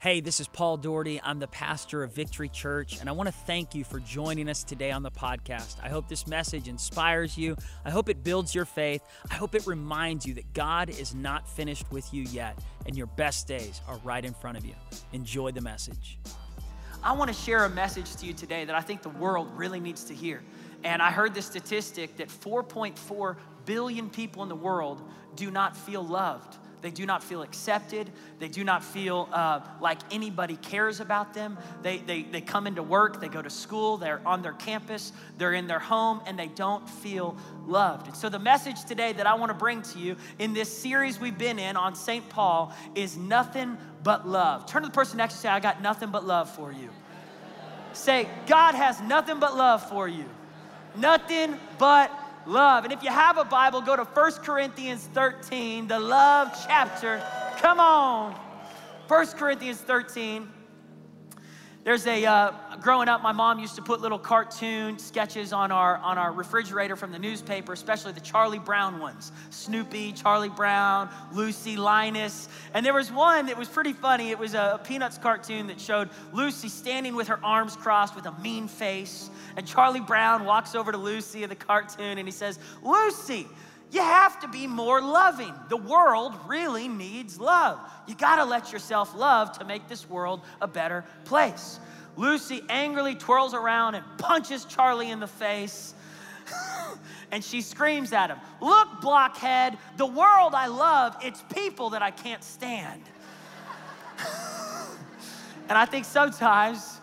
Hey, this is Paul Daugherty. I'm the pastor of Victory Church, and I want to thank you for joining us today on the podcast. I hope this message inspires you. I hope it builds your faith. I hope it reminds you that God is not finished with you yet, and your best days are right in front of you. Enjoy the message. I want to share a message to you today that I think the world really needs to hear. And I heard the statistic that 4.4 billion people in the world do not feel loved. They do not feel accepted. They do not feel uh, like anybody cares about them. They, they, they come into work, they go to school, they're on their campus, they're in their home, and they don't feel loved. And so, the message today that I want to bring to you in this series we've been in on St. Paul is nothing but love. Turn to the person next to you say, I got nothing but love for you. Say, God has nothing but love for you. Nothing but love. And if you have a Bible, go to 1 Corinthians 13, the love chapter. Come on. 1 Corinthians 13. There's a, uh, growing up, my mom used to put little cartoon sketches on our, on our refrigerator from the newspaper, especially the Charlie Brown ones. Snoopy, Charlie Brown, Lucy, Linus. And there was one that was pretty funny. It was a Peanuts cartoon that showed Lucy standing with her arms crossed with a mean face. And Charlie Brown walks over to Lucy in the cartoon and he says, Lucy, you have to be more loving. The world really needs love. You gotta let yourself love to make this world a better place. Lucy angrily twirls around and punches Charlie in the face. and she screams at him, Look, blockhead, the world I love, it's people that I can't stand. and I think sometimes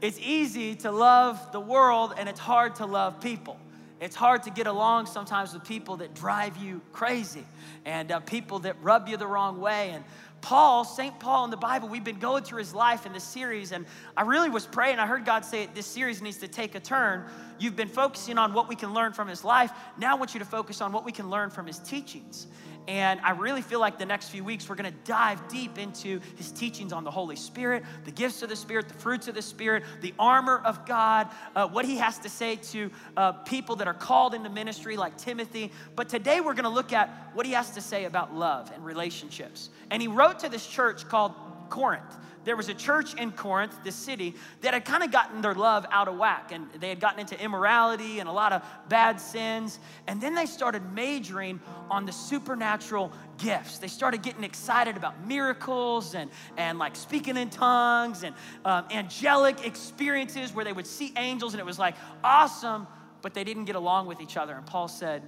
it's easy to love the world and it's hard to love people. It's hard to get along sometimes with people that drive you crazy and uh, people that rub you the wrong way. And Paul, St. Paul in the Bible, we've been going through his life in this series, and I really was praying. I heard God say this series needs to take a turn. You've been focusing on what we can learn from his life. Now I want you to focus on what we can learn from his teachings. And I really feel like the next few weeks we're gonna dive deep into his teachings on the Holy Spirit, the gifts of the Spirit, the fruits of the Spirit, the armor of God, uh, what he has to say to uh, people that are called into ministry like Timothy. But today we're gonna look at what he has to say about love and relationships. And he wrote to this church called Corinth there was a church in Corinth, this city, that had kind of gotten their love out of whack. And they had gotten into immorality and a lot of bad sins. And then they started majoring on the supernatural gifts. They started getting excited about miracles and, and like speaking in tongues and um, angelic experiences where they would see angels. And it was like awesome, but they didn't get along with each other. And Paul said,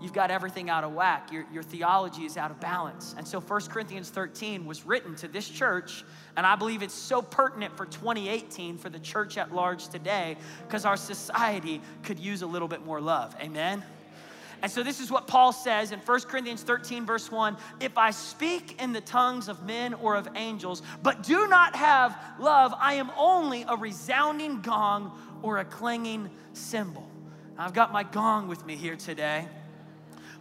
you've got everything out of whack. Your, your theology is out of balance. And so 1 Corinthians 13 was written to this church, and I believe it's so pertinent for 2018 for the church at large today because our society could use a little bit more love. Amen? And so this is what Paul says in 1 Corinthians 13, verse 1 If I speak in the tongues of men or of angels, but do not have love, I am only a resounding gong or a clanging cymbal. I've got my gong with me here today.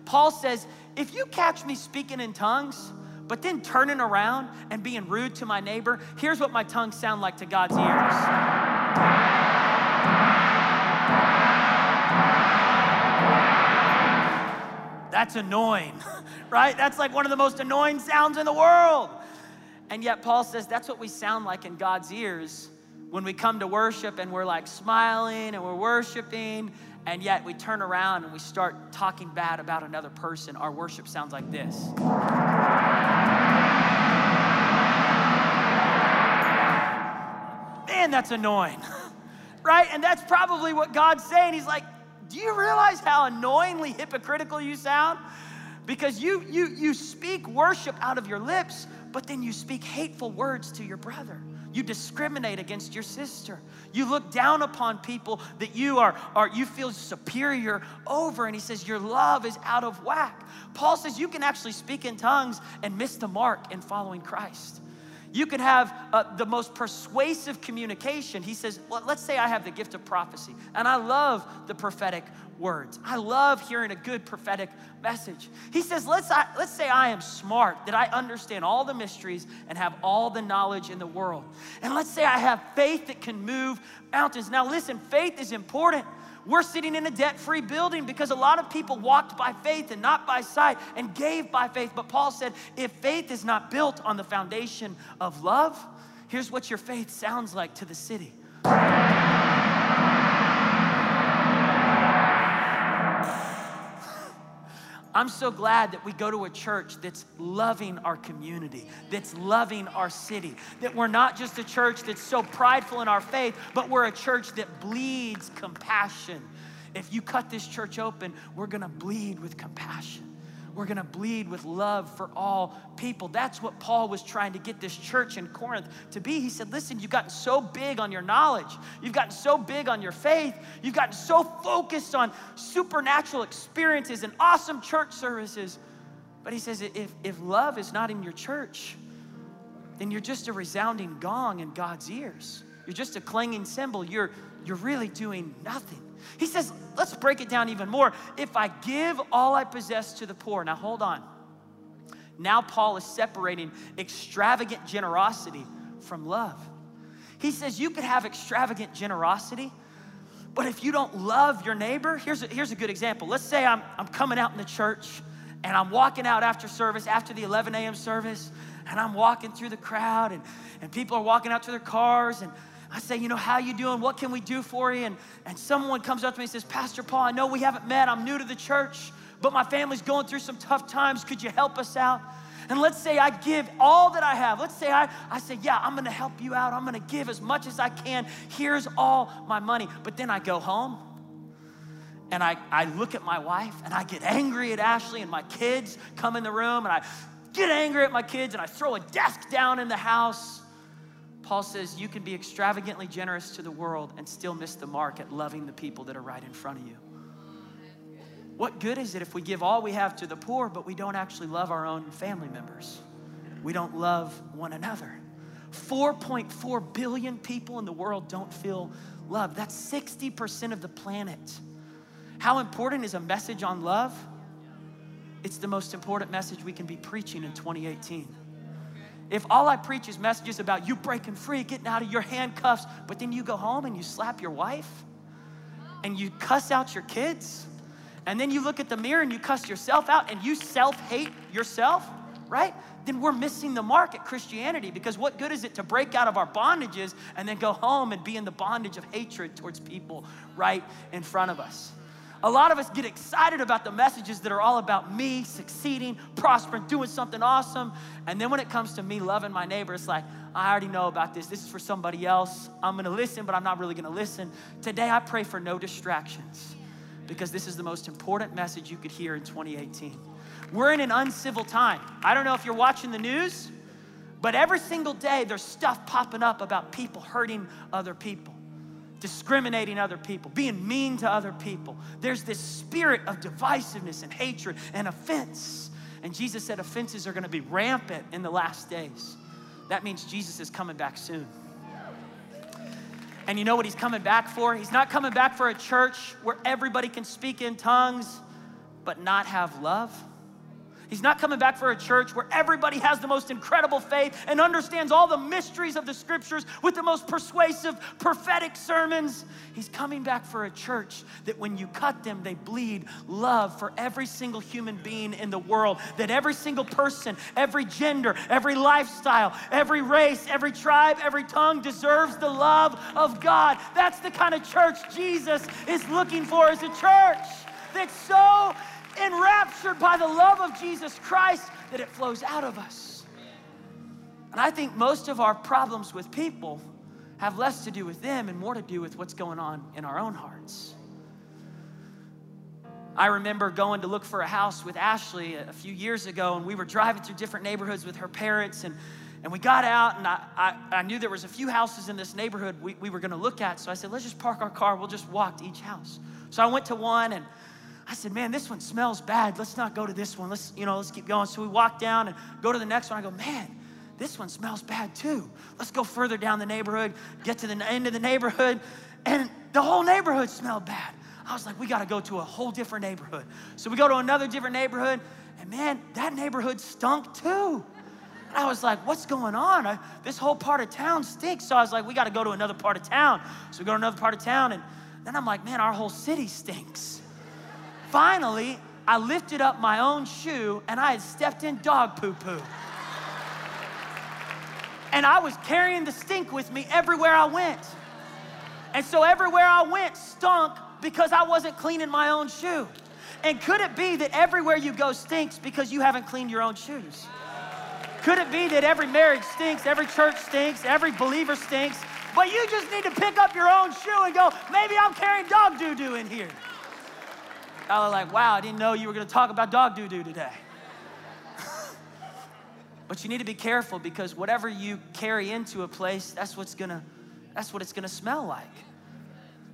Paul says, if you catch me speaking in tongues, but then turning around and being rude to my neighbor, here's what my tongue sound like to God's ears. That's annoying, right? That's like one of the most annoying sounds in the world. And yet, Paul says that's what we sound like in God's ears when we come to worship and we're like smiling and we're worshiping and yet we turn around and we start talking bad about another person, our worship sounds like this. Man, that's annoying, right? And that's probably what God's saying. He's like, Do you realize how annoyingly hypocritical you sound? Because you, you, you speak worship out of your lips, but then you speak hateful words to your brother. You discriminate against your sister. You look down upon people that you are, are you feel superior over. And he says, Your love is out of whack. Paul says you can actually speak in tongues and miss the mark in following Christ. You can have uh, the most persuasive communication. He says, well, let's say I have the gift of prophecy, and I love the prophetic words. I love hearing a good prophetic message. He says, let's, I, let's say I am smart, that I understand all the mysteries and have all the knowledge in the world. And let's say I have faith that can move mountains. Now, listen, faith is important. We're sitting in a debt free building because a lot of people walked by faith and not by sight and gave by faith. But Paul said, if faith is not built on the foundation of love, Here's what your faith sounds like to the city. I'm so glad that we go to a church that's loving our community, that's loving our city, that we're not just a church that's so prideful in our faith, but we're a church that bleeds compassion. If you cut this church open, we're gonna bleed with compassion. We're going to bleed with love for all people. That's what Paul was trying to get this church in Corinth to be. He said, Listen, you've gotten so big on your knowledge, you've gotten so big on your faith, you've gotten so focused on supernatural experiences and awesome church services. But he says, if, if love is not in your church, then you're just a resounding gong in God's ears. You're just a clanging cymbal. You're, you're really doing nothing. He says, let's break it down even more. If I give all I possess to the poor, now hold on. Now, Paul is separating extravagant generosity from love. He says you could have extravagant generosity, but if you don't love your neighbor, here's a, here's a good example. Let's say I'm, I'm coming out in the church and I'm walking out after service, after the 11 a.m. service, and I'm walking through the crowd, and, and people are walking out to their cars, and I say, you know, how you doing? What can we do for you? And, and someone comes up to me and says, Pastor Paul, I know we haven't met. I'm new to the church, but my family's going through some tough times. Could you help us out? And let's say I give all that I have. Let's say I, I say, yeah, I'm gonna help you out. I'm gonna give as much as I can. Here's all my money. But then I go home and I, I look at my wife and I get angry at Ashley and my kids come in the room and I get angry at my kids and I throw a desk down in the house Paul says you can be extravagantly generous to the world and still miss the mark at loving the people that are right in front of you. What good is it if we give all we have to the poor, but we don't actually love our own family members? We don't love one another. 4.4 billion people in the world don't feel love. That's 60% of the planet. How important is a message on love? It's the most important message we can be preaching in 2018. If all I preach is messages about you breaking free, getting out of your handcuffs, but then you go home and you slap your wife and you cuss out your kids, and then you look at the mirror and you cuss yourself out and you self hate yourself, right? Then we're missing the mark at Christianity because what good is it to break out of our bondages and then go home and be in the bondage of hatred towards people right in front of us? A lot of us get excited about the messages that are all about me succeeding, prospering, doing something awesome. And then when it comes to me loving my neighbor, it's like, I already know about this. This is for somebody else. I'm gonna listen, but I'm not really gonna listen. Today, I pray for no distractions because this is the most important message you could hear in 2018. We're in an uncivil time. I don't know if you're watching the news, but every single day there's stuff popping up about people hurting other people discriminating other people, being mean to other people. There's this spirit of divisiveness and hatred and offense. And Jesus said offenses are going to be rampant in the last days. That means Jesus is coming back soon. And you know what he's coming back for? He's not coming back for a church where everybody can speak in tongues but not have love. He's not coming back for a church where everybody has the most incredible faith and understands all the mysteries of the scriptures with the most persuasive, prophetic sermons. He's coming back for a church that when you cut them, they bleed love for every single human being in the world. That every single person, every gender, every lifestyle, every race, every tribe, every tongue deserves the love of God. That's the kind of church Jesus is looking for as a church that's so enraptured by the love of Jesus Christ that it flows out of us. And I think most of our problems with people have less to do with them and more to do with what's going on in our own hearts. I remember going to look for a house with Ashley a few years ago, and we were driving through different neighborhoods with her parents, and, and we got out, and I, I, I knew there was a few houses in this neighborhood we, we were gonna look at, so I said, let's just park our car, we'll just walk to each house. So I went to one, and I said, man, this one smells bad. Let's not go to this one. Let's, you know, let's keep going. So we walk down and go to the next one. I go, man, this one smells bad too. Let's go further down the neighborhood, get to the end of the neighborhood, and the whole neighborhood smelled bad. I was like, we got to go to a whole different neighborhood. So we go to another different neighborhood, and man, that neighborhood stunk too. And I was like, what's going on? I, this whole part of town stinks. So I was like, we got to go to another part of town. So we go to another part of town, and then I'm like, man, our whole city stinks. Finally, I lifted up my own shoe and I had stepped in dog poo poo. And I was carrying the stink with me everywhere I went. And so everywhere I went stunk because I wasn't cleaning my own shoe. And could it be that everywhere you go stinks because you haven't cleaned your own shoes? Could it be that every marriage stinks, every church stinks, every believer stinks, but you just need to pick up your own shoe and go, maybe I'm carrying dog doo doo in here? I was like, wow, I didn't know you were gonna talk about dog doo doo today. but you need to be careful because whatever you carry into a place, that's what's gonna, that's what it's gonna smell like.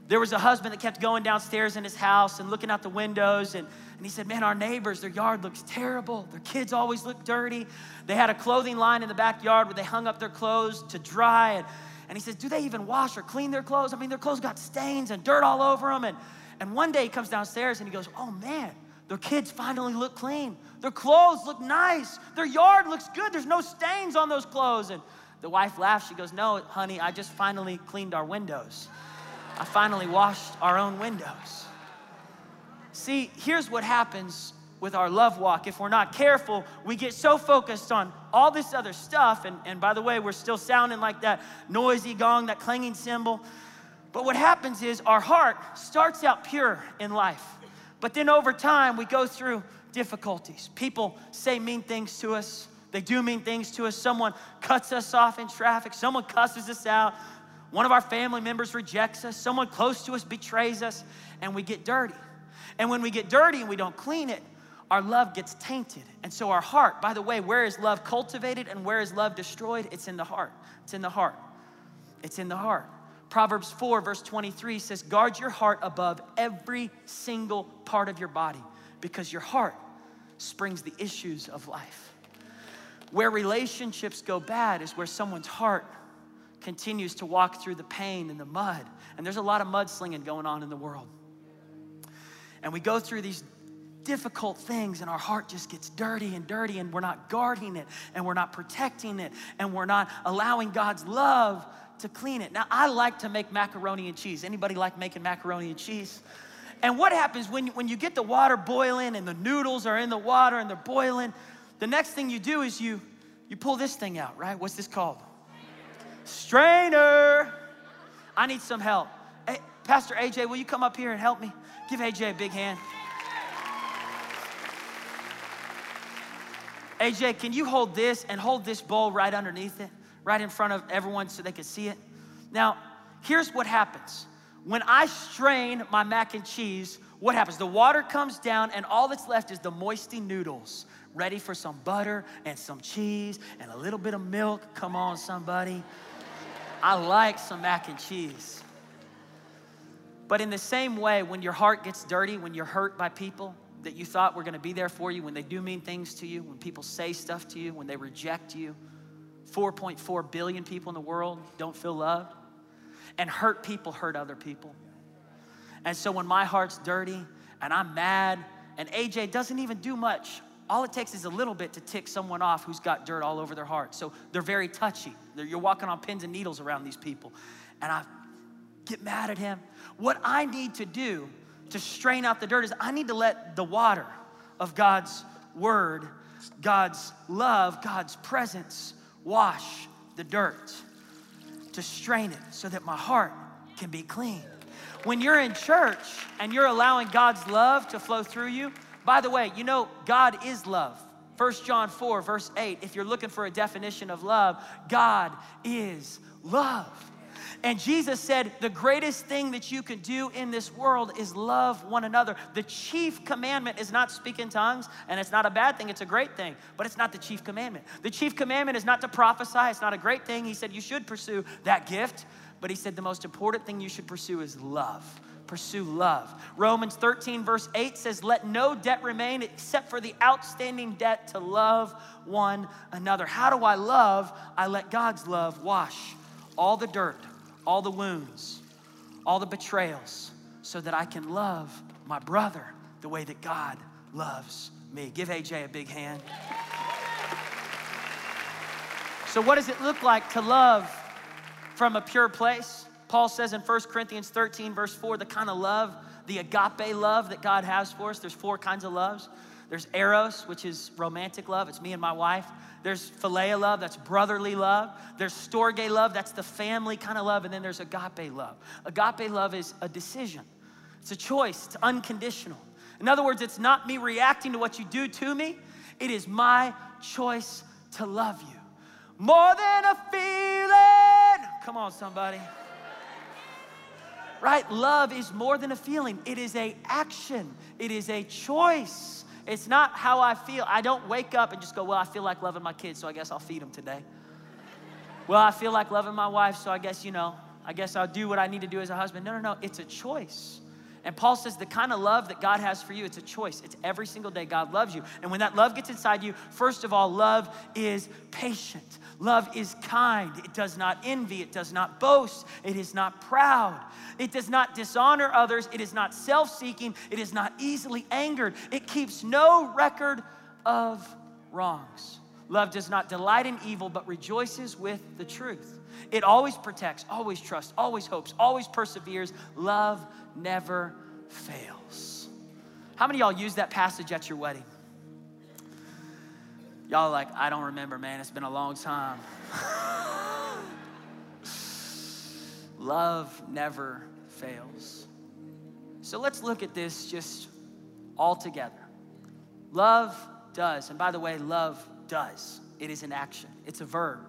There was a husband that kept going downstairs in his house and looking out the windows, and, and he said, Man, our neighbors, their yard looks terrible. Their kids always look dirty. They had a clothing line in the backyard where they hung up their clothes to dry. And, and he says, Do they even wash or clean their clothes? I mean, their clothes got stains and dirt all over them. And, and one day he comes downstairs and he goes, Oh man, their kids finally look clean. Their clothes look nice. Their yard looks good. There's no stains on those clothes. And the wife laughs. She goes, No, honey, I just finally cleaned our windows. I finally washed our own windows. See, here's what happens with our love walk. If we're not careful, we get so focused on all this other stuff. And, and by the way, we're still sounding like that noisy gong, that clanging cymbal. But what happens is our heart starts out pure in life. But then over time, we go through difficulties. People say mean things to us. They do mean things to us. Someone cuts us off in traffic. Someone cusses us out. One of our family members rejects us, someone close to us betrays us, and we get dirty. And when we get dirty and we don't clean it, our love gets tainted. And so our heart, by the way, where is love cultivated and where is love destroyed? It's in the heart. It's in the heart. It's in the heart. Proverbs 4, verse 23 says, Guard your heart above every single part of your body because your heart springs the issues of life. Where relationships go bad is where someone's heart continues to walk through the pain and the mud. And there's a lot of mudslinging going on in the world. And we go through these difficult things and our heart just gets dirty and dirty and we're not guarding it and we're not protecting it and we're not allowing God's love to clean it. Now I like to make macaroni and cheese. Anybody like making macaroni and cheese? And what happens when, you, when you get the water boiling and the noodles are in the water and they're boiling, the next thing you do is you you pull this thing out, right? What's this called? Strainer. I need some help. Hey, Pastor AJ, will you come up here and help me? Give AJ a big hand. AJ, can you hold this and hold this bowl right underneath it, right in front of everyone so they could see it? Now, here's what happens. When I strain my mac and cheese, what happens? The water comes down, and all that's left is the moisty noodles, ready for some butter and some cheese and a little bit of milk. Come on, somebody. I like some mac and cheese. But in the same way, when your heart gets dirty, when you're hurt by people that you thought were gonna be there for you, when they do mean things to you, when people say stuff to you, when they reject you, 4.4 billion people in the world don't feel loved. And hurt people hurt other people. And so when my heart's dirty and I'm mad, and AJ doesn't even do much all it takes is a little bit to tick someone off who's got dirt all over their heart. So they're very touchy. They're, you're walking on pins and needles around these people. And I get mad at him. What I need to do to strain out the dirt is I need to let the water of God's word, God's love, God's presence wash the dirt to strain it so that my heart can be clean. When you're in church and you're allowing God's love to flow through you, by the way, you know, God is love. 1 John 4, verse 8, if you're looking for a definition of love, God is love. And Jesus said, The greatest thing that you can do in this world is love one another. The chief commandment is not speak in tongues, and it's not a bad thing, it's a great thing, but it's not the chief commandment. The chief commandment is not to prophesy, it's not a great thing. He said, You should pursue that gift, but he said, The most important thing you should pursue is love pursue love. Romans 13, verse 8 says, Let no debt remain except for the outstanding debt to love one another. How do I love? I let God's love wash all the dirt, all the wounds, all the betrayals, so that I can love my brother the way that God loves me. Give AJ a big hand. So, what does it look like to love from a pure place? Paul says in 1 Corinthians 13, verse 4, the kind of love, the agape love that God has for us, there's four kinds of loves. There's eros, which is romantic love. It's me and my wife. There's philia love, that's brotherly love. There's storge love, that's the family kind of love. And then there's agape love. Agape love is a decision, it's a choice, it's unconditional. In other words, it's not me reacting to what you do to me, it is my choice to love you. More than a feeling. Come on, somebody. Right? Love is more than a feeling. It is a action. It is a choice. It's not how I feel. I don't wake up and just go, well, I feel like loving my kids, so I guess I'll feed them today. Well, I feel like loving my wife, so I guess, you know, I guess I'll do what I need to do as a husband. No, no, no. It's a choice. And Paul says the kind of love that God has for you, it's a choice. It's every single day God loves you. And when that love gets inside you, first of all, love is patient. Love is kind. It does not envy. It does not boast. It is not proud. It does not dishonor others. It is not self seeking. It is not easily angered. It keeps no record of wrongs. Love does not delight in evil, but rejoices with the truth. It always protects, always trusts, always hopes, always perseveres. Love never fails. How many y'all use that passage at your wedding? Y'all like, I don't remember, man. It's been a long time. Love never fails. So let's look at this just all together. Love does, and by the way, love does. It is an action, it's a verb.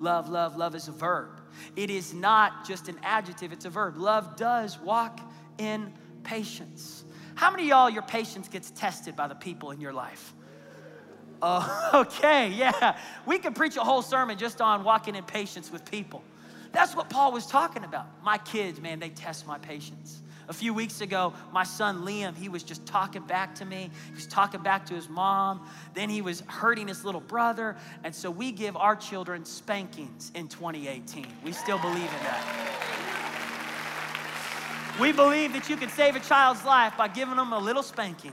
Love, love, love is a verb. It is not just an adjective, it's a verb. Love does walk in patience. How many y'all, your patience gets tested by the people in your life? Oh, okay, yeah. We could preach a whole sermon just on walking in patience with people. That's what Paul was talking about. My kids, man, they test my patience. A few weeks ago, my son Liam, he was just talking back to me. He was talking back to his mom. Then he was hurting his little brother. And so we give our children spankings in 2018. We still believe in that. We believe that you can save a child's life by giving them a little spanking,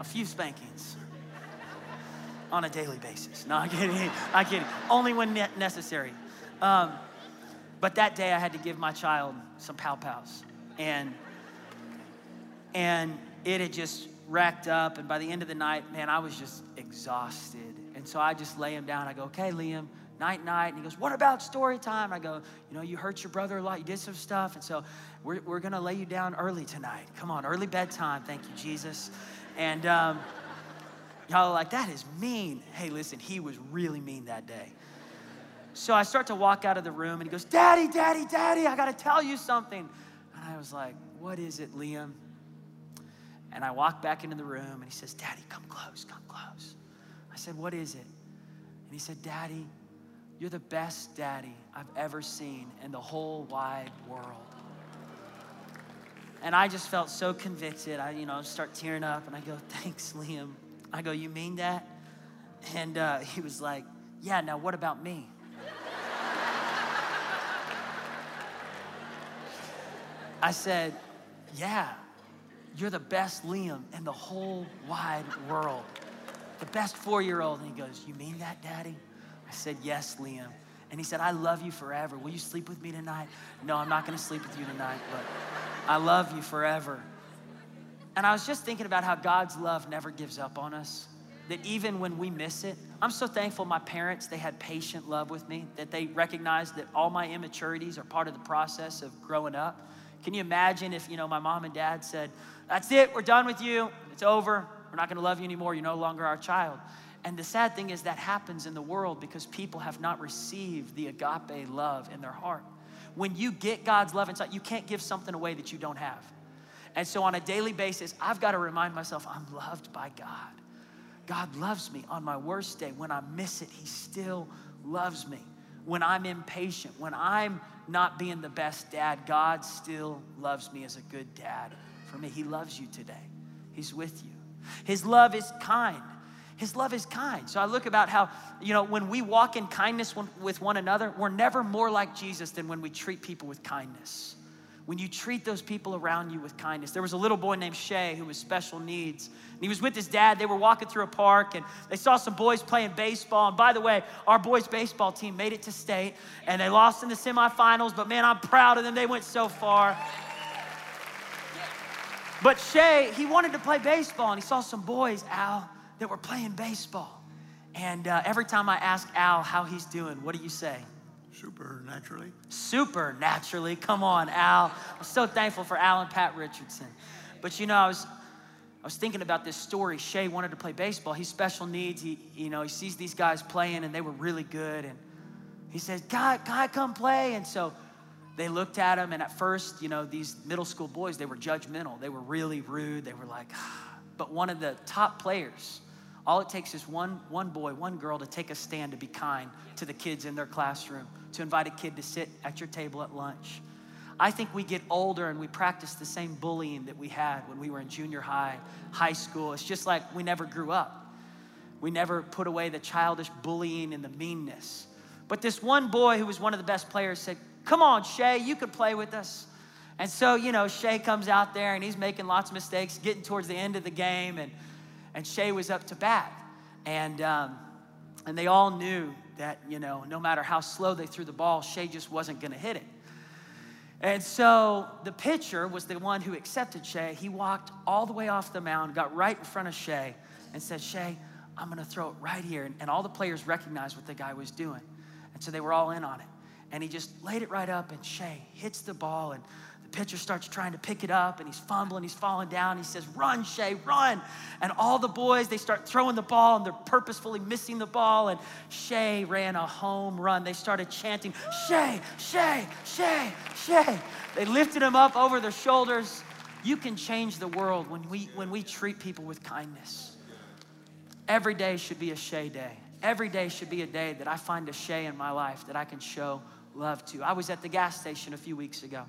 a few spankings on a daily basis. No, I'm kidding. I'm kidding. Only when necessary. Um, but that day I had to give my child some pow pows. And, and it had just racked up. And by the end of the night, man, I was just exhausted. And so I just lay him down. I go, okay, Liam, night, night. And he goes, what about story time? I go, you know, you hurt your brother a lot. You did some stuff. And so we're, we're going to lay you down early tonight. Come on, early bedtime. Thank you, Jesus. And, um, Y'all are like, that is mean. Hey, listen, he was really mean that day. So I start to walk out of the room and he goes, Daddy, Daddy, Daddy, I gotta tell you something. And I was like, What is it, Liam? And I walk back into the room and he says, Daddy, come close, come close. I said, What is it? And he said, Daddy, you're the best daddy I've ever seen in the whole wide world. And I just felt so convicted. I, you know, start tearing up and I go, Thanks, Liam. I go, You mean that? And uh, he was like, Yeah, now what about me? I said, Yeah, you're the best Liam in the whole wide world. The best four year old. And he goes, You mean that, Daddy? I said, Yes, Liam. And he said, I love you forever. Will you sleep with me tonight? No, I'm not gonna sleep with you tonight, but I love you forever. And I was just thinking about how God's love never gives up on us. That even when we miss it, I'm so thankful my parents, they had patient love with me, that they recognized that all my immaturities are part of the process of growing up. Can you imagine if, you know, my mom and dad said, That's it, we're done with you, it's over, we're not gonna love you anymore, you're no longer our child. And the sad thing is that happens in the world because people have not received the agape love in their heart. When you get God's love inside, you can't give something away that you don't have. And so on a daily basis, I've got to remind myself I'm loved by God. God loves me on my worst day. When I miss it, He still loves me. When I'm impatient, when I'm not being the best dad, God still loves me as a good dad. For me, He loves you today. He's with you. His love is kind. His love is kind. So I look about how, you know, when we walk in kindness with one another, we're never more like Jesus than when we treat people with kindness when you treat those people around you with kindness. There was a little boy named Shay who was special needs. And he was with his dad. They were walking through a park and they saw some boys playing baseball. And by the way, our boys' baseball team made it to state and they lost in the semifinals. But man, I'm proud of them. They went so far. But Shay, he wanted to play baseball, and he saw some boys, Al, that were playing baseball. And uh, every time I ask Al how he's doing, what do you say? Supernaturally. Supernaturally. Come on, Al. I'm so thankful for Al and Pat Richardson. But you know, I was I was thinking about this story. Shay wanted to play baseball. He's special needs. He, you know, he sees these guys playing and they were really good. And he says, God, I come play? And so they looked at him. And at first, you know, these middle school boys, they were judgmental. They were really rude. They were like, ah. but one of the top players, all it takes is one, one boy, one girl to take a stand to be kind to the kids in their classroom, to invite a kid to sit at your table at lunch. I think we get older and we practice the same bullying that we had when we were in junior high, high school. It's just like we never grew up. We never put away the childish bullying and the meanness. But this one boy who was one of the best players said, Come on, Shay, you could play with us. And so, you know, Shay comes out there and he's making lots of mistakes, getting towards the end of the game, and, and Shay was up to bat. And, um, and they all knew that, you know, no matter how slow they threw the ball, Shay just wasn't going to hit it. And so the pitcher was the one who accepted Shay. He walked all the way off the mound, got right in front of Shay, and said, Shay, I'm gonna throw it right here. And, and all the players recognized what the guy was doing. And so they were all in on it. And he just laid it right up, and Shay hits the ball, and pitcher starts trying to pick it up and he's fumbling, he's falling down. He says, Run, Shay, run. And all the boys, they start throwing the ball and they're purposefully missing the ball. And Shay ran a home run. They started chanting, Shay, Shay, Shay, Shay. They lifted him up over their shoulders. You can change the world when we, when we treat people with kindness. Every day should be a Shay day. Every day should be a day that I find a Shay in my life that I can show love to. I was at the gas station a few weeks ago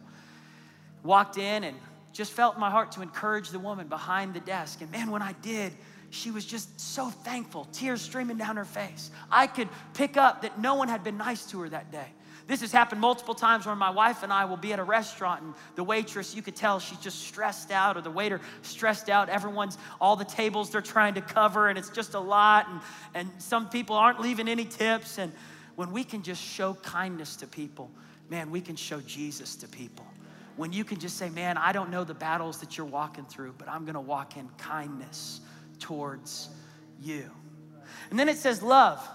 walked in and just felt in my heart to encourage the woman behind the desk. And man, when I did, she was just so thankful, tears streaming down her face. I could pick up that no one had been nice to her that day. This has happened multiple times where my wife and I will be at a restaurant and the waitress, you could tell she's just stressed out, or the waiter stressed out. Everyone's, all the tables they're trying to cover, and it's just a lot. And, and some people aren't leaving any tips. And when we can just show kindness to people, man, we can show Jesus to people when you can just say, Man, I don't know the battles that you're walking through, but I'm gonna walk in kindness towards you. And then it says, Love.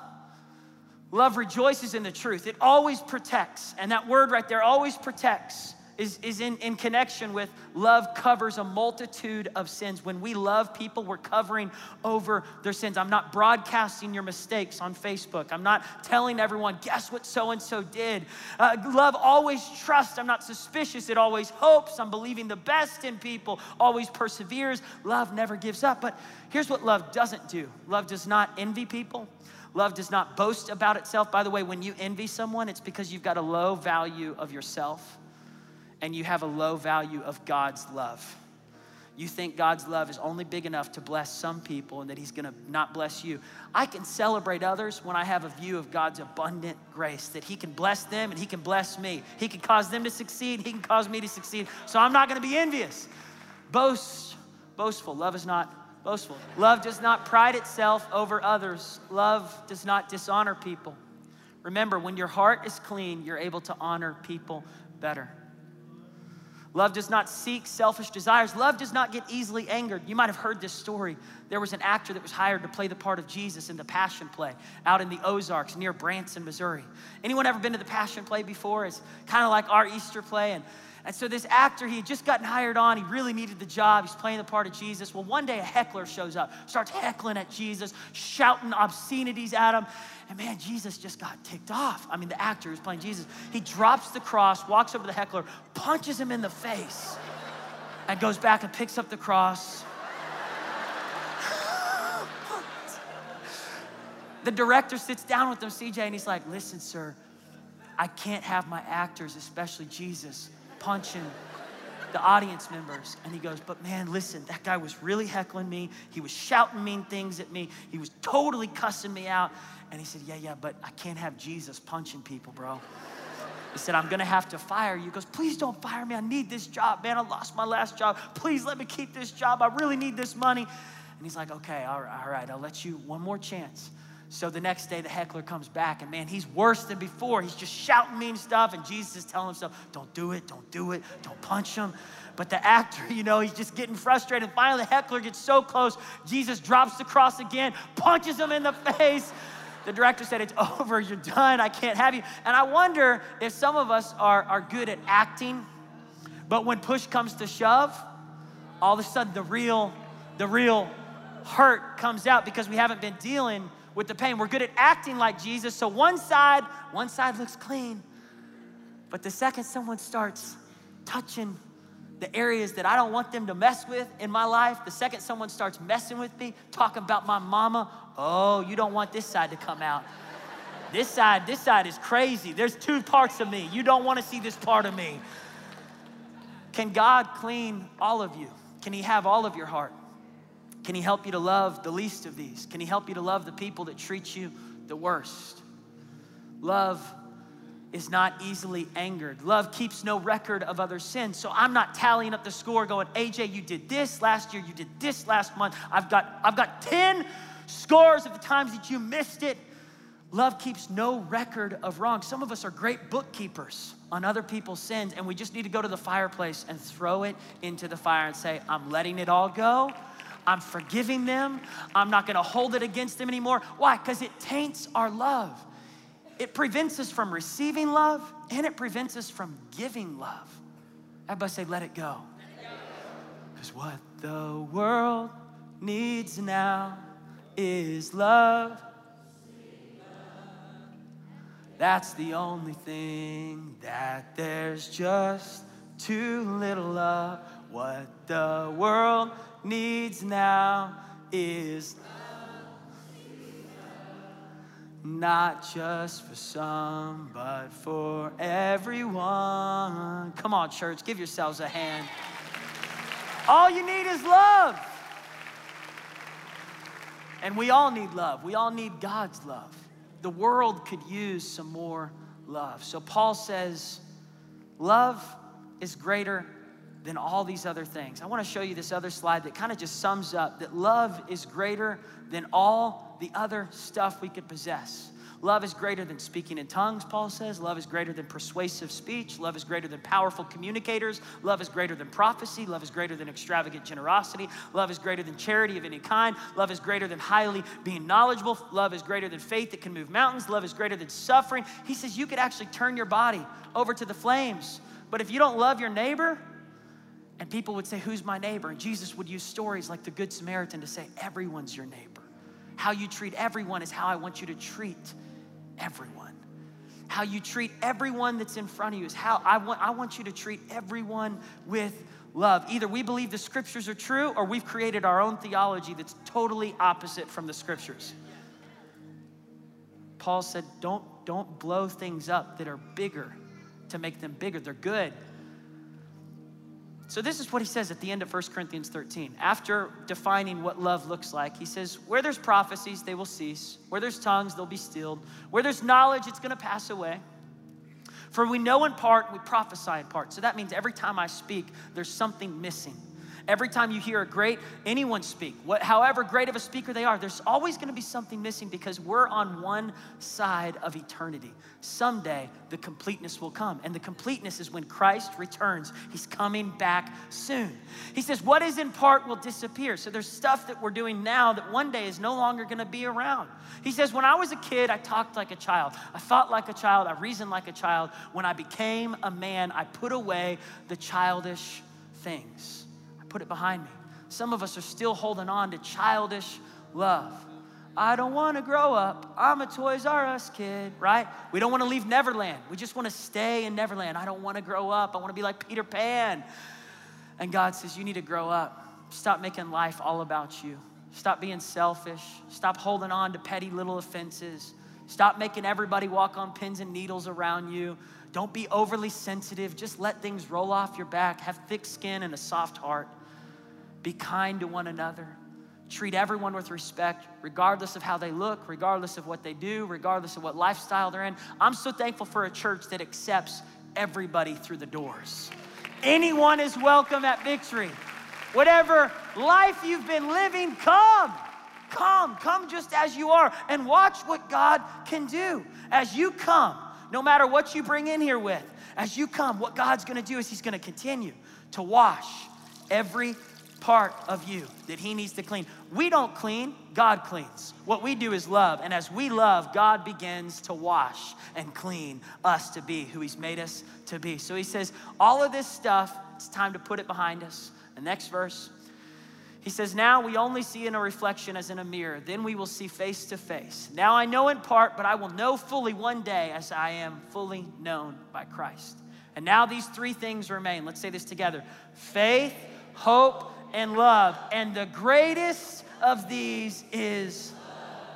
Love rejoices in the truth. It always protects. And that word right there, always protects is, is in, in connection with love covers a multitude of sins. When we love people, we're covering over their sins. I'm not broadcasting your mistakes on Facebook. I'm not telling everyone, guess what so and so did. Uh, love always trusts. I'm not suspicious. It always hopes. I'm believing the best in people, always perseveres. Love never gives up. But here's what love doesn't do love does not envy people. Love does not boast about itself. By the way, when you envy someone, it's because you've got a low value of yourself and you have a low value of God's love. You think God's love is only big enough to bless some people and that He's gonna not bless you. I can celebrate others when I have a view of God's abundant grace, that He can bless them and He can bless me. He can cause them to succeed, He can cause me to succeed. So I'm not gonna be envious. Boast, boastful. Love is not boastful. Love does not pride itself over others, love does not dishonor people. Remember, when your heart is clean, you're able to honor people better. Love does not seek selfish desires. Love does not get easily angered. You might have heard this story. There was an actor that was hired to play the part of Jesus in the Passion Play out in the Ozarks near Branson, Missouri. Anyone ever been to the Passion Play before? It's kind of like our Easter play. And, and so this actor, he had just gotten hired on. He really needed the job. He's playing the part of Jesus. Well, one day a heckler shows up, starts heckling at Jesus, shouting obscenities at him. And man, Jesus just got ticked off. I mean, the actor who's playing Jesus, he drops the cross, walks over to the heckler, punches him in the face, and goes back and picks up the cross. the director sits down with him, CJ, and he's like, Listen, sir, I can't have my actors, especially Jesus, punching the audience members. And he goes, But man, listen, that guy was really heckling me. He was shouting mean things at me. He was totally cussing me out. And he said, Yeah, yeah, but I can't have Jesus punching people, bro. He said, I'm gonna have to fire you. He goes, Please don't fire me. I need this job, man. I lost my last job. Please let me keep this job. I really need this money. And he's like, Okay, all right, all right, I'll let you one more chance. So the next day, the heckler comes back, and man, he's worse than before. He's just shouting mean stuff, and Jesus is telling himself, Don't do it, don't do it, don't punch him. But the actor, you know, he's just getting frustrated. Finally, the heckler gets so close, Jesus drops the cross again, punches him in the face. The director said, It's over, you're done, I can't have you. And I wonder if some of us are, are good at acting, but when push comes to shove, all of a sudden the real, the real hurt comes out because we haven't been dealing with the pain. We're good at acting like Jesus. So one side, one side looks clean. But the second someone starts touching the areas that I don't want them to mess with in my life, the second someone starts messing with me, talking about my mama, oh, you don't want this side to come out. This side, this side is crazy. There's two parts of me. You don't want to see this part of me. Can God clean all of you? Can He have all of your heart? Can He help you to love the least of these? Can He help you to love the people that treat you the worst? Love is not easily angered. Love keeps no record of other sins. So I'm not tallying up the score going, AJ, you did this last year, you did this last month. I've got, I've got 10 scores of the times that you missed it. Love keeps no record of wrong. Some of us are great bookkeepers on other people's sins, and we just need to go to the fireplace and throw it into the fire and say, I'm letting it all go. I'm forgiving them. I'm not gonna hold it against them anymore. Why? Because it taints our love. It prevents us from receiving love and it prevents us from giving love. Everybody say, let it go. Because what the world needs now is love. That's the only thing that there's just too little of. What the world needs now is love not just for some, but for everyone. Come on, church, give yourselves a hand. All you need is love. And we all need love. We all need God's love. The world could use some more love. So Paul says, love is greater than all these other things. I want to show you this other slide that kind of just sums up that love is greater than all the other stuff we could possess. Love is greater than speaking in tongues, Paul says. Love is greater than persuasive speech. Love is greater than powerful communicators. Love is greater than prophecy. Love is greater than extravagant generosity. Love is greater than charity of any kind. Love is greater than highly being knowledgeable. Love is greater than faith that can move mountains. Love is greater than suffering. He says you could actually turn your body over to the flames. But if you don't love your neighbor, and people would say, Who's my neighbor? And Jesus would use stories like the Good Samaritan to say, Everyone's your neighbor. How you treat everyone is how I want you to treat everyone. How you treat everyone that's in front of you is how I want, I want you to treat everyone with love. Either we believe the scriptures are true or we've created our own theology that's totally opposite from the scriptures. Paul said, Don't, don't blow things up that are bigger to make them bigger. They're good, so, this is what he says at the end of 1 Corinthians 13. After defining what love looks like, he says, Where there's prophecies, they will cease. Where there's tongues, they'll be stilled. Where there's knowledge, it's going to pass away. For we know in part, we prophesy in part. So that means every time I speak, there's something missing. Every time you hear a great anyone speak, what, however great of a speaker they are, there's always going to be something missing because we're on one side of eternity. Someday the completeness will come, and the completeness is when Christ returns. He's coming back soon. He says, What is in part will disappear. So there's stuff that we're doing now that one day is no longer going to be around. He says, When I was a kid, I talked like a child, I thought like a child, I reasoned like a child. When I became a man, I put away the childish things put it behind me. Some of us are still holding on to childish love. I don't want to grow up. I'm a Toys R Us kid, right? We don't want to leave Neverland. We just want to stay in Neverland. I don't want to grow up. I want to be like Peter Pan. And God says, You need to grow up. Stop making life all about you. Stop being selfish. Stop holding on to petty little offenses. Stop making everybody walk on pins and needles around you. Don't be overly sensitive. Just let things roll off your back. Have thick skin and a soft heart. Be kind to one another. Treat everyone with respect, regardless of how they look, regardless of what they do, regardless of what lifestyle they're in. I'm so thankful for a church that accepts everybody through the doors. Anyone is welcome at Victory. Whatever life you've been living, come. Come, come just as you are, and watch what God can do. As you come, no matter what you bring in here with, as you come, what God's gonna do is He's gonna continue to wash every part of you that He needs to clean. We don't clean, God cleans. What we do is love. And as we love, God begins to wash and clean us to be who He's made us to be. So He says, all of this stuff, it's time to put it behind us. The next verse. He says, Now we only see in a reflection as in a mirror. Then we will see face to face. Now I know in part, but I will know fully one day as I am fully known by Christ. And now these three things remain. Let's say this together faith, hope, and love. And the greatest of these is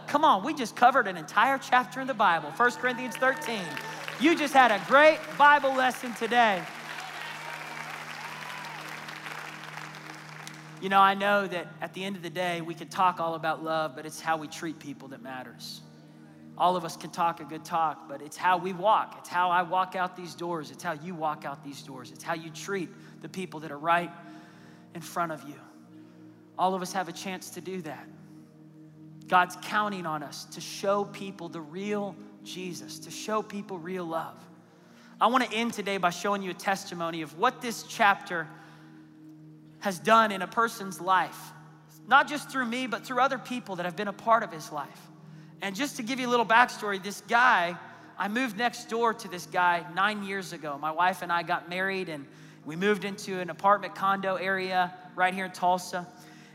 come on, we just covered an entire chapter in the Bible, 1 Corinthians 13. You just had a great Bible lesson today. You know, I know that at the end of the day, we can talk all about love, but it's how we treat people that matters. All of us can talk a good talk, but it's how we walk. It's how I walk out these doors. It's how you walk out these doors. It's how you treat the people that are right in front of you. All of us have a chance to do that. God's counting on us to show people the real Jesus, to show people real love. I want to end today by showing you a testimony of what this chapter has done in a person's life, not just through me, but through other people that have been a part of his life. And just to give you a little backstory, this guy, I moved next door to this guy nine years ago. My wife and I got married, and we moved into an apartment condo area right here in Tulsa.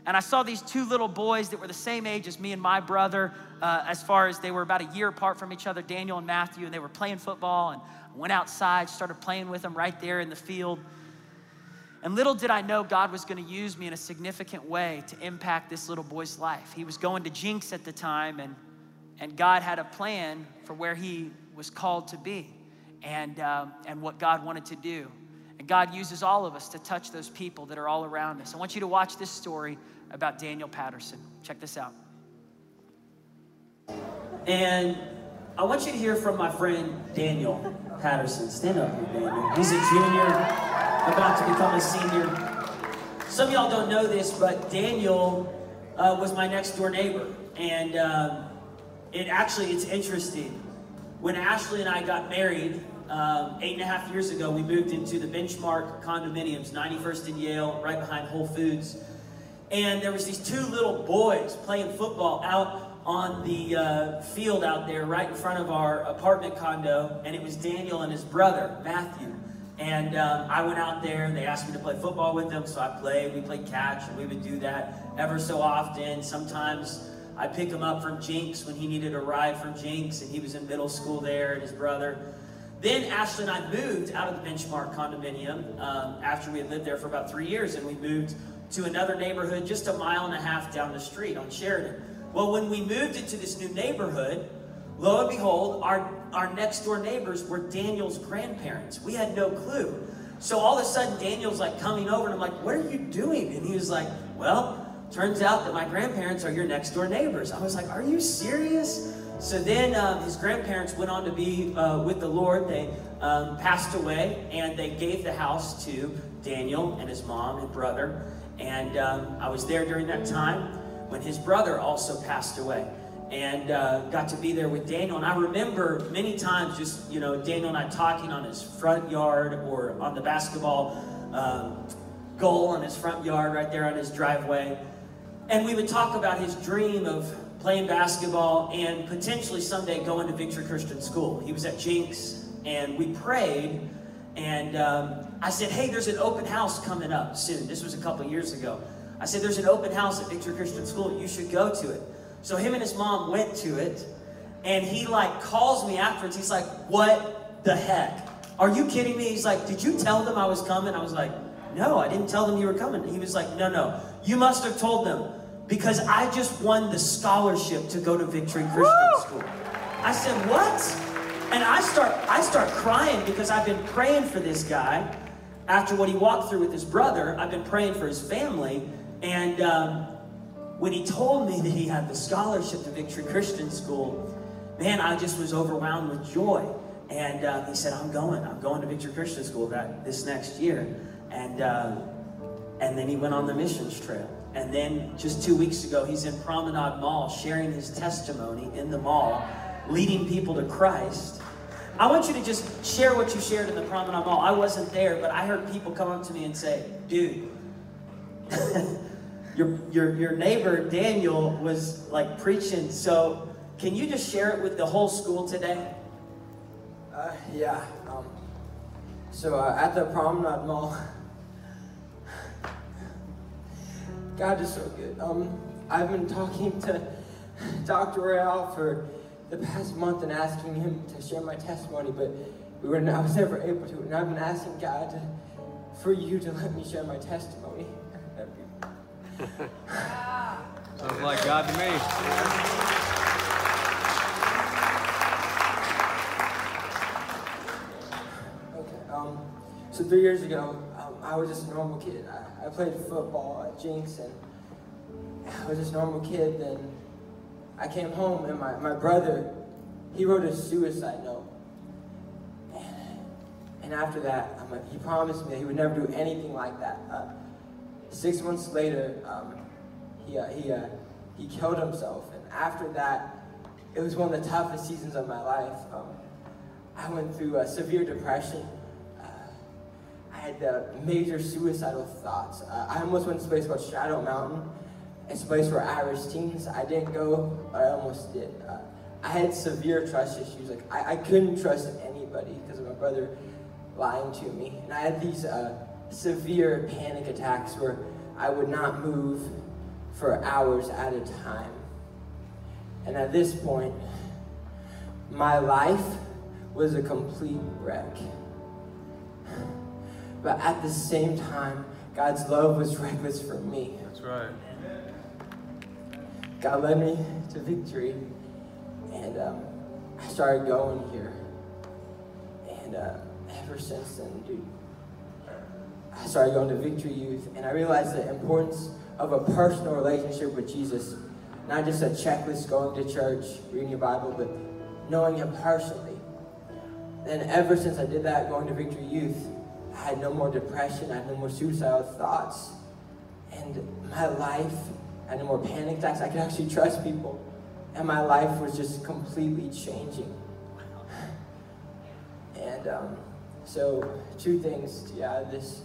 And I saw these two little boys that were the same age as me and my brother, uh, as far as they were about a year apart from each other, Daniel and Matthew, and they were playing football. And went outside, started playing with them right there in the field. And little did I know God was going to use me in a significant way to impact this little boy's life. He was going to Jenks at the time, and, and God had a plan for where he was called to be and, um, and what God wanted to do. God uses all of us to touch those people that are all around us. I want you to watch this story about Daniel Patterson. Check this out. And I want you to hear from my friend Daniel Patterson. Stand up here, Daniel. He's a junior about to become a senior. Some of y'all don't know this, but Daniel uh, was my next door neighbor. And um, it actually, it's interesting. When Ashley and I got married, um, eight and a half years ago, we moved into the Benchmark condominiums, 91st and Yale, right behind Whole Foods. And there was these two little boys playing football out on the uh, field out there right in front of our apartment condo. And it was Daniel and his brother, Matthew. And um, I went out there, and they asked me to play football with them, so I played. We played catch, and we would do that ever so often. Sometimes I'd pick him up from Jenks when he needed a ride from Jenks, and he was in middle school there, and his brother. Then Ashley and I moved out of the Benchmark condominium um, after we had lived there for about three years, and we moved to another neighborhood just a mile and a half down the street on Sheridan. Well, when we moved into this new neighborhood, Lo and behold, our, our next door neighbors were Daniel's grandparents. We had no clue. So all of a sudden, Daniel's like coming over, and I'm like, What are you doing? And he was like, Well, turns out that my grandparents are your next door neighbors. I was like, Are you serious? So then um, his grandparents went on to be uh, with the Lord. They um, passed away, and they gave the house to Daniel and his mom and brother. And um, I was there during that time when his brother also passed away and uh, got to be there with Daniel. And I remember many times just, you know, Daniel and I talking on his front yard or on the basketball um, goal on his front yard right there on his driveway. And we would talk about his dream of playing basketball and potentially someday going to Victory Christian School. He was at Jenks and we prayed. And um, I said, hey, there's an open house coming up soon. This was a couple years ago. I said, there's an open house at Victory Christian School. You should go to it. So him and his mom went to it, and he like calls me afterwards. He's like, "What the heck? Are you kidding me?" He's like, "Did you tell them I was coming?" I was like, "No, I didn't tell them you were coming." He was like, "No, no, you must have told them because I just won the scholarship to go to Victory Christian Woo! School." I said, "What?" And I start I start crying because I've been praying for this guy after what he walked through with his brother. I've been praying for his family, and um, when he told me that he had the scholarship to Victory Christian School, man, I just was overwhelmed with joy. And uh, he said, I'm going. I'm going to Victory Christian School that this next year. And, uh, and then he went on the missions trail. And then just two weeks ago, he's in Promenade Mall sharing his testimony in the mall, leading people to Christ. I want you to just share what you shared in the Promenade Mall. I wasn't there, but I heard people come up to me and say, dude, your, your, your neighbor Daniel was like preaching. So can you just share it with the whole school today? Uh, yeah. Um, so uh, at the Promenade Mall, God is so good. Um, I've been talking to Dr. Real for the past month and asking him to share my testimony, but we were I was never able to. And I've been asking God to, for you to let me share my testimony. Sounds like God to me. Okay. Um, so three years ago, um, I was just a normal kid. I, I played football at Jenks, and I was just a normal kid. Then I came home, and my, my brother, he wrote a suicide note. And, and after that, um, he promised me that he would never do anything like that. Uh, six months later, um, he, uh, he, uh, he killed himself. And after that, it was one of the toughest seasons of my life. Um, I went through a severe depression. I had uh, major suicidal thoughts. Uh, I almost went to a place called Shadow Mountain. It's a place for Irish teens. I didn't go, but I almost did. Uh, I had severe trust issues. Like I, I couldn't trust anybody because of my brother lying to me. And I had these uh, severe panic attacks where I would not move for hours at a time. And at this point, my life was a complete wreck. But at the same time, God's love was reckless for me. That's right. God led me to victory, and um, I started going here. And uh, ever since then, dude, I started going to Victory Youth, and I realized the importance of a personal relationship with Jesus. Not just a checklist going to church, reading your Bible, but knowing Him personally. And ever since I did that, going to Victory Youth, I had no more depression, I had no more suicidal thoughts. And my life, I had no more panic attacks. I could actually trust people. And my life was just completely changing. And um, so, two things to get out of this.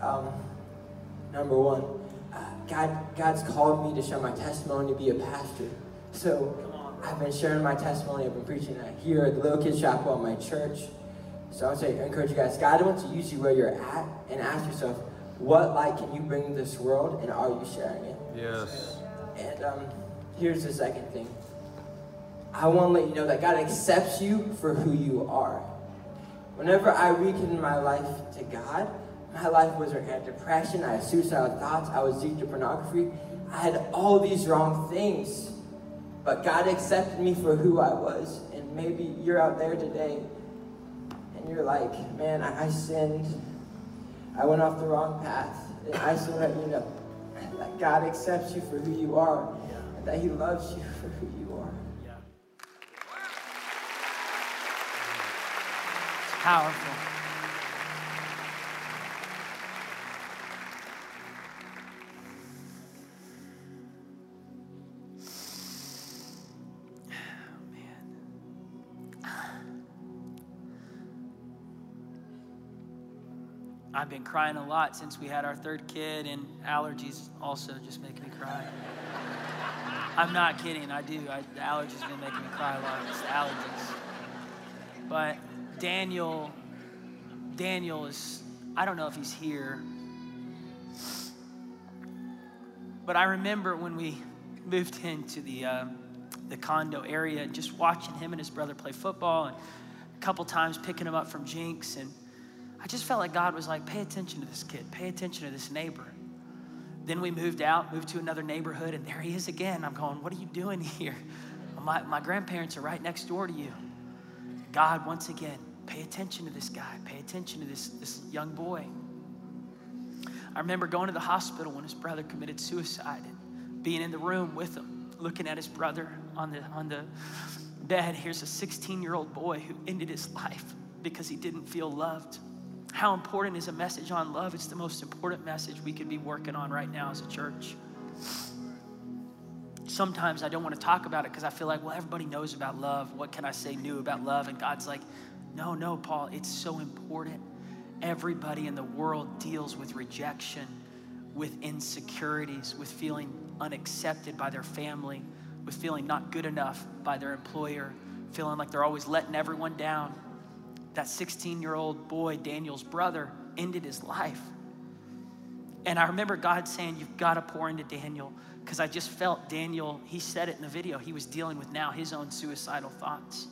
Um, number one, uh, God, God's called me to share my testimony, to be a pastor. So, I've been sharing my testimony. I've been preaching here at the Little Kids Chapel at my church. So I would say, I encourage you guys, God wants to use you where you're at and ask yourself, what light can you bring to this world and are you sharing it? Yes. And um, here's the second thing. I want to let you know that God accepts you for who you are. Whenever I rekindled my life to God, my life was had depression, I had suicidal thoughts, I was addicted to pornography. I had all these wrong things. But God accepted me for who I was. And maybe you're out there today and you're like, man, I, I sinned. I went off the wrong path. And I just want to let you know that God accepts you for who you are and that He loves you for who you are. It's powerful. I've been crying a lot since we had our third kid, and allergies also just make me cry. I'm not kidding, I do. I, the allergies been making me cry a lot. It's the allergies. But Daniel, Daniel is, I don't know if he's here, but I remember when we moved into the, uh, the condo area and just watching him and his brother play football, and a couple times picking him up from Jenks, and I just felt like God was like, pay attention to this kid, pay attention to this neighbor. Then we moved out, moved to another neighborhood, and there he is again. I'm going, what are you doing here? My, my grandparents are right next door to you. God, once again, pay attention to this guy, pay attention to this, this young boy. I remember going to the hospital when his brother committed suicide and being in the room with him, looking at his brother on the, on the bed. Here's a 16 year old boy who ended his life because he didn't feel loved. How important is a message on love? It's the most important message we could be working on right now as a church. Sometimes I don't want to talk about it because I feel like, well, everybody knows about love. What can I say new about love? And God's like, no, no, Paul, it's so important. Everybody in the world deals with rejection, with insecurities, with feeling unaccepted by their family, with feeling not good enough by their employer, feeling like they're always letting everyone down. That 16 year old boy, Daniel's brother, ended his life. And I remember God saying, You've got to pour into Daniel because I just felt Daniel, he said it in the video, he was dealing with now his own suicidal thoughts.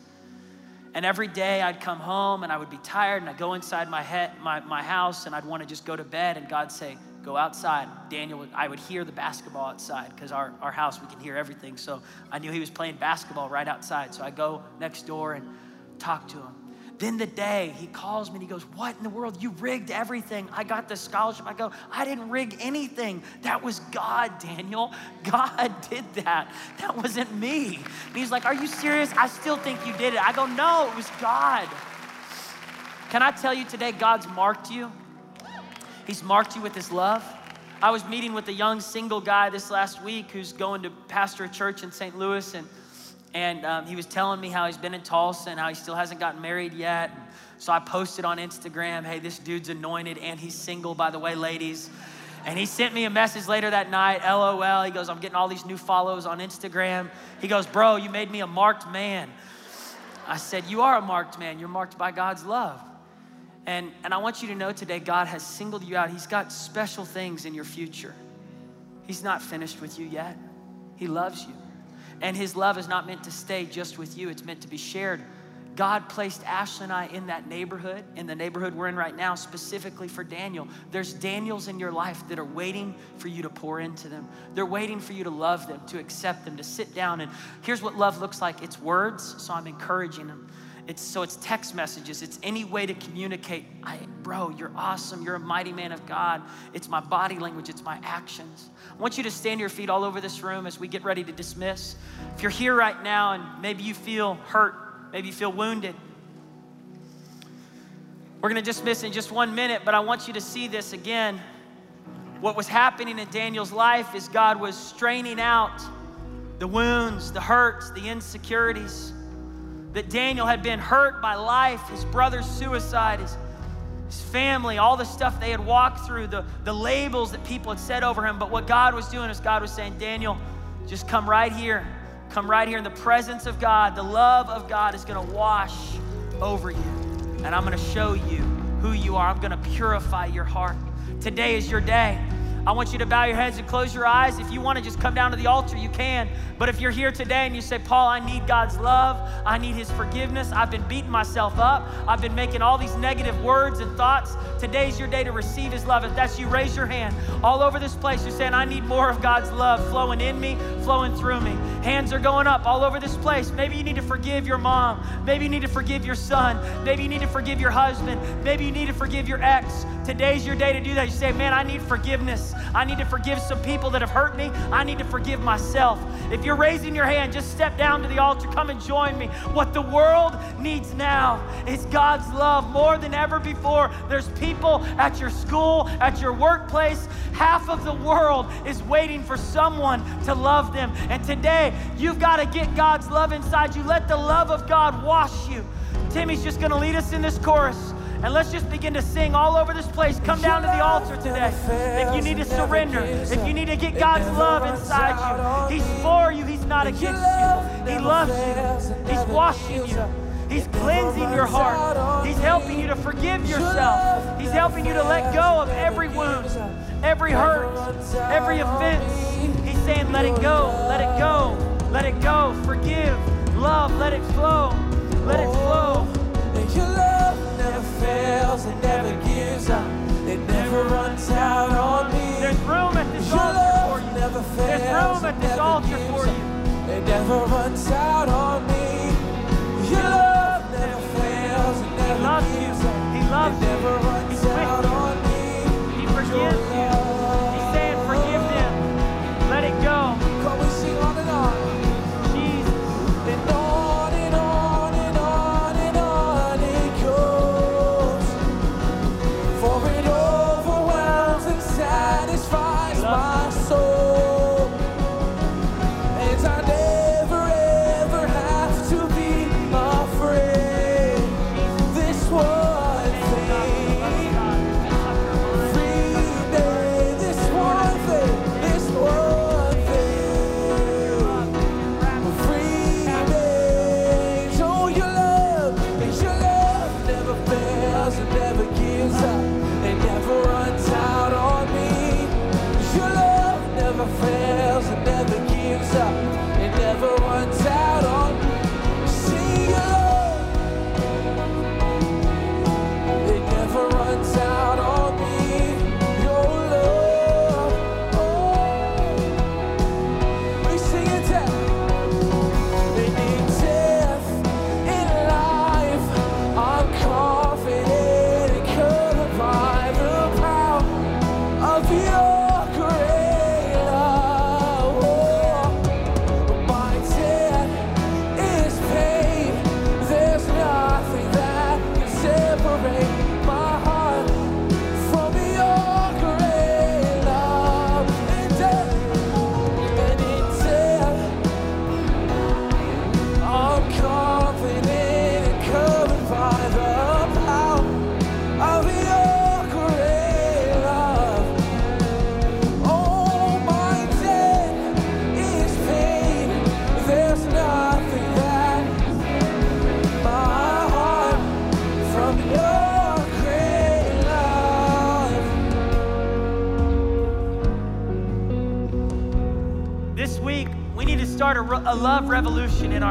And every day I'd come home and I would be tired and I'd go inside my, head, my, my house and I'd want to just go to bed and God'd say, go outside. Daniel, I would hear the basketball outside because our, our house, we can hear everything. So I knew he was playing basketball right outside. So I go next door and talk to him. Then the day he calls me and he goes, What in the world? You rigged everything. I got the scholarship. I go, I didn't rig anything. That was God, Daniel. God did that. That wasn't me. And he's like, Are you serious? I still think you did it. I go, No, it was God. Can I tell you today, God's marked you? He's marked you with his love. I was meeting with a young single guy this last week who's going to pastor a church in St. Louis and and um, he was telling me how he's been in Tulsa and how he still hasn't gotten married yet. So I posted on Instagram, hey, this dude's anointed and he's single, by the way, ladies. And he sent me a message later that night, LOL. He goes, I'm getting all these new follows on Instagram. He goes, Bro, you made me a marked man. I said, You are a marked man. You're marked by God's love. And, and I want you to know today, God has singled you out. He's got special things in your future. He's not finished with you yet. He loves you. And his love is not meant to stay just with you, it's meant to be shared. God placed Ashley and I in that neighborhood, in the neighborhood we're in right now, specifically for Daniel. There's Daniels in your life that are waiting for you to pour into them. They're waiting for you to love them, to accept them, to sit down. And here's what love looks like it's words, so I'm encouraging them. It's so it's text messages. It's any way to communicate. I, bro, you're awesome. You're a mighty man of God. It's my body language. It's my actions. I want you to stand your feet all over this room as we get ready to dismiss. If you're here right now and maybe you feel hurt, maybe you feel wounded, we're going to dismiss in just one minute. But I want you to see this again. What was happening in Daniel's life is God was straining out the wounds, the hurts, the insecurities that Daniel had been hurt by life, his brother's suicide, his, his family, all the stuff they had walked through, the, the labels that people had said over him. But what God was doing is God was saying, Daniel, just come right here. Come right here in the presence of God. The love of God is going to wash over you. And I'm going to show you who you are. I'm going to purify your heart. Today is your day. I want you to bow your heads and close your eyes. If you want to just come down to the altar, you can. But if you're here today and you say, Paul, I need God's love, I need His forgiveness, I've been beating myself up, I've been making all these negative words and thoughts, today's your day to receive His love. If that's you, raise your hand. All over this place, you're saying, I need more of God's love flowing in me, flowing through me. Hands are going up all over this place. Maybe you need to forgive your mom. Maybe you need to forgive your son. Maybe you need to forgive your husband. Maybe you need to forgive your ex. Today's your day to do that. You say, Man, I need forgiveness. I need to forgive some people that have hurt me. I need to forgive myself. If you're raising your hand, just step down to the altar. Come and join me. What the world needs now is God's love more than ever before. There's people at your school, at your workplace. Half of the world is waiting for someone to love them. And today, you've got to get God's love inside you. Let the love of God wash you. Timmy's just going to lead us in this chorus. And let's just begin to sing all over this place. Come down to the altar today. If you need to surrender, if you need to get God's love inside you, He's for you, He's not against you. He loves you, He's washing you. He's cleansing your heart. He's helping you to forgive yourself. He's helping you to let go of every wound, every hurt, every offense. He's saying, let it go, let it go, let it go. Forgive, love, let it flow, let it flow. Never fails, it never gives up, it never runs out on me. There's room at this Your altar for you. never There's room at this altar for you. It never runs out on me. Your love never fails, it never loves you. up, He loves it you. runs He's out on me. He forgives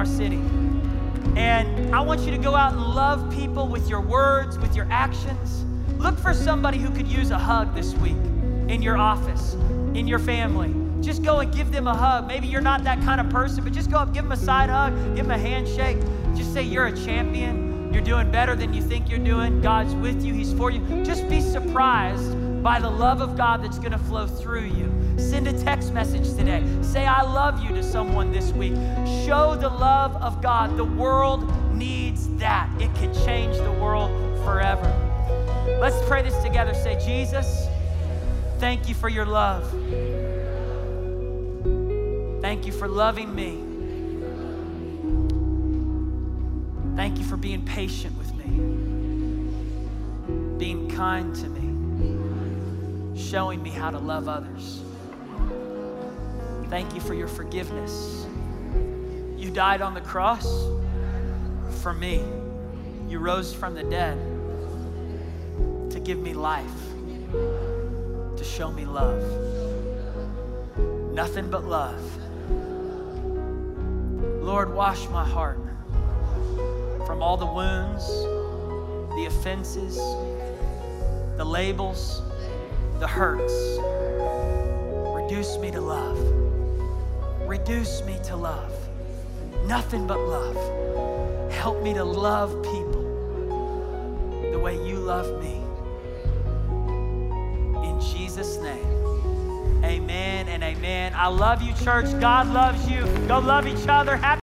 our city. And I want you to go out and love people with your words, with your actions. Look for somebody who could use a hug this week in your office, in your family. Just go and give them a hug. Maybe you're not that kind of person, but just go up, give them a side hug, give them a handshake. Just say you're a champion. You're doing better than you think you're doing. God's with you, He's for you. Just be surprised by the love of God that's going to flow through you. Send a text message today. Say, I love to someone this week. Show the love of God. The world needs that. It could change the world forever. Let's pray this together. Say, Jesus, thank you for your love. Thank you for loving me. Thank you for being patient with me, being kind to me, showing me how to love others. Thank you for your forgiveness. You died on the cross for me. You rose from the dead to give me life, to show me love. Nothing but love. Lord, wash my heart from all the wounds, the offenses, the labels, the hurts. Reduce me to love. Reduce me to love. Nothing but love. Help me to love people the way you love me. In Jesus' name. Amen and amen. I love you, church. God loves you. Go love each other. Happy